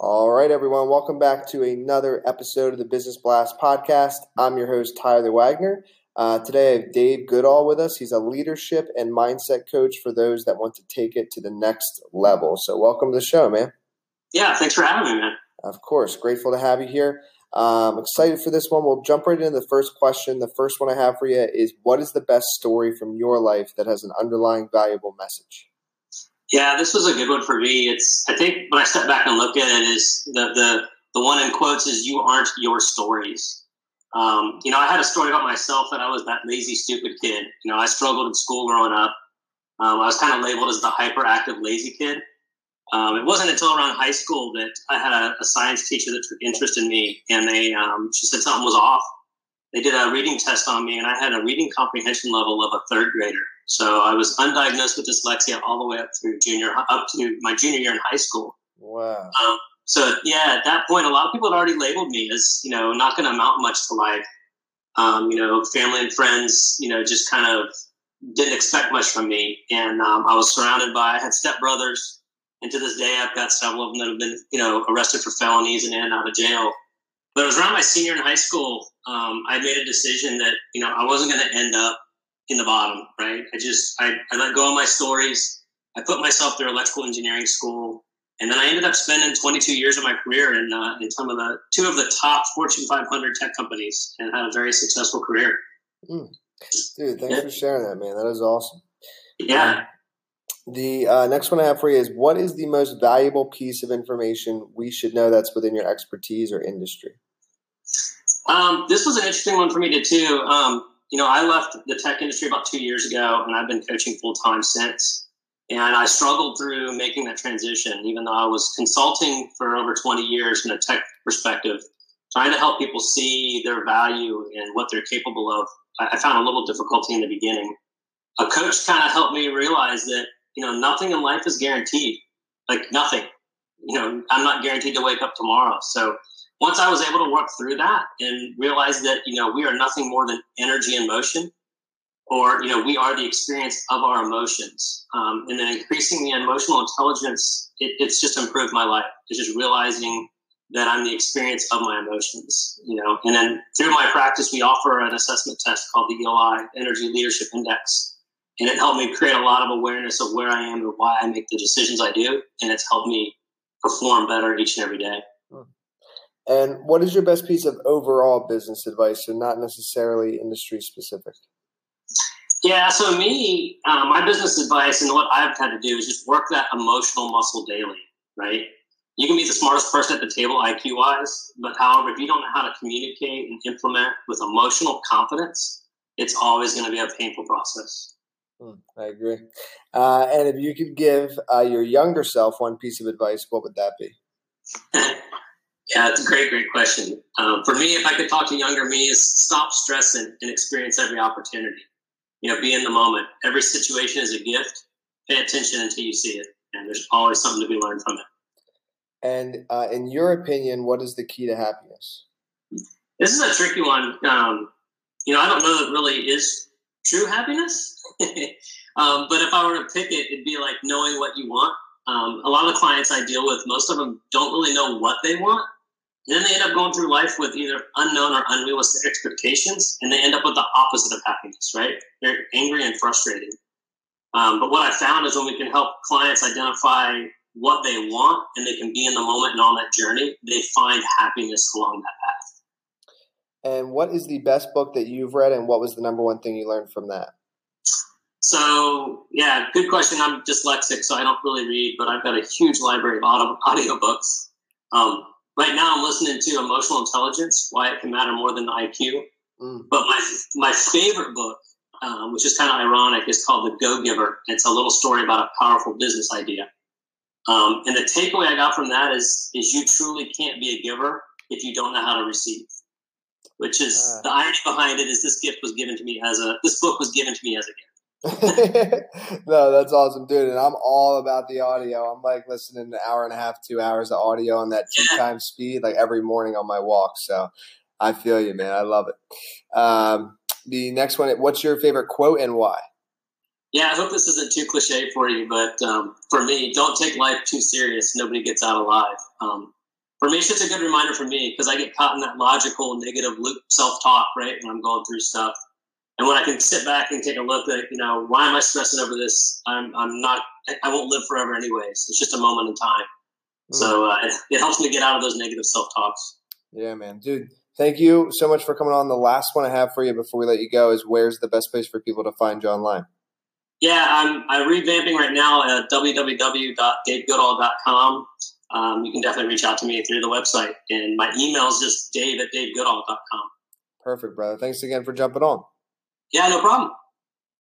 All right, everyone. Welcome back to another episode of the Business Blast podcast. I'm your host, Tyler Wagner. Uh, today, I have Dave Goodall with us. He's a leadership and mindset coach for those that want to take it to the next level. So, welcome to the show, man. Yeah, thanks for having me, man. Of course. Grateful to have you here. Um, excited for this one. We'll jump right into the first question. The first one I have for you is What is the best story from your life that has an underlying valuable message? Yeah, this was a good one for me. It's I think when I step back and look at it, is the the the one in quotes is "You aren't your stories." Um, you know, I had a story about myself that I was that lazy, stupid kid. You know, I struggled in school growing up. Um, I was kind of labeled as the hyperactive, lazy kid. Um, it wasn't until around high school that I had a, a, science teacher that took interest in me, and they um, she said something was off. They did a reading test on me, and I had a reading comprehension level of a third grader. So I was undiagnosed with dyslexia all the way up through junior, up to my junior year in high school. Wow. Um, so yeah, at that point, a lot of people had already labeled me as you know not going to amount much to life. Um, you know, family and friends, you know, just kind of didn't expect much from me, and um, I was surrounded by. I had stepbrothers, and to this day, I've got several of them that have been you know arrested for felonies and in and out of jail. But it was around my senior in high school. Um, I made a decision that you know I wasn't going to end up in the bottom, right? I just I, I let go of my stories. I put myself through electrical engineering school, and then I ended up spending 22 years of my career in uh, in some of the two of the top Fortune 500 tech companies, and had a very successful career. Mm. Dude, thanks yeah. for sharing that, man. That is awesome. Yeah. Um, the uh, next one I have for you is what is the most valuable piece of information we should know that's within your expertise or industry? Um, this was an interesting one for me to too. Um, you know, I left the tech industry about two years ago, and I've been coaching full time since. And I struggled through making that transition, even though I was consulting for over 20 years in a tech perspective, trying to help people see their value and what they're capable of. I found a little difficulty in the beginning. A coach kind of helped me realize that, you know, nothing in life is guaranteed. Like nothing. You know, I'm not guaranteed to wake up tomorrow. So once I was able to work through that and realize that, you know, we are nothing more than energy and motion, or, you know, we are the experience of our emotions. Um, and then increasing the emotional intelligence, it, it's just improved my life. It's just realizing that I'm the experience of my emotions, you know. And then through my practice, we offer an assessment test called the ELI Energy Leadership Index. And it helped me create a lot of awareness of where I am and why I make the decisions I do. And it's helped me perform better each and every day. And what is your best piece of overall business advice, and not necessarily industry specific? Yeah, so me, uh, my business advice and what I've had to do is just work that emotional muscle daily, right? You can be the smartest person at the table IQ wise, but however, if you don't know how to communicate and implement with emotional confidence, it's always going to be a painful process. Hmm, I agree. Uh, and if you could give uh, your younger self one piece of advice, what would that be? Yeah, it's a great, great question. Um, for me, if I could talk to younger me, is stop stressing and experience every opportunity. You know, be in the moment. Every situation is a gift. Pay attention until you see it, and there's always something to be learned from it. And uh, in your opinion, what is the key to happiness? This is a tricky one. Um, you know, I don't know that really is true happiness. um, but if I were to pick it, it'd be like knowing what you want. Um, a lot of the clients I deal with, most of them don't really know what they want and then they end up going through life with either unknown or unrealistic expectations, and they end up with the opposite of happiness, right? They're angry and frustrated. Um, but what I found is when we can help clients identify what they want and they can be in the moment and on that journey, they find happiness along that path. And what is the best book that you've read, and what was the number one thing you learned from that? So, yeah, good question. I'm dyslexic, so I don't really read, but I've got a huge library of audio, audiobooks. Um, right now I'm listening to Emotional Intelligence, Why It Can Matter More Than the IQ. Mm. But my my favorite book, um, which is kind of ironic, is called The Go Giver. It's a little story about a powerful business idea. Um, and the takeaway I got from that is is you truly can't be a giver if you don't know how to receive. Which is uh, the irony behind it is this gift was given to me as a this book was given to me as a gift. no, that's awesome, dude. And I'm all about the audio. I'm like listening an hour and a half, two hours of audio on that two times speed, like every morning on my walk. So I feel you, man. I love it. Um, the next one, what's your favorite quote and why? Yeah, I hope this isn't too cliche for you, but um, for me, don't take life too serious. Nobody gets out alive. Um, for me, it's just a good reminder for me because I get caught in that logical, negative loop self talk, right, when I'm going through stuff. And when I can sit back and take a look at, you know, why am I stressing over this? I'm, I'm not, I won't live forever anyways. It's just a moment in time. Mm. So uh, it, it helps me get out of those negative self talks. Yeah, man. Dude, thank you so much for coming on. The last one I have for you before we let you go is where's the best place for people to find you online? Yeah, I'm, I'm revamping right now at www.davegoodall.com. Um, you can definitely reach out to me through the website. And my email is just dave at davegoodall.com. Perfect, brother. Thanks again for jumping on. Yeah, no problem.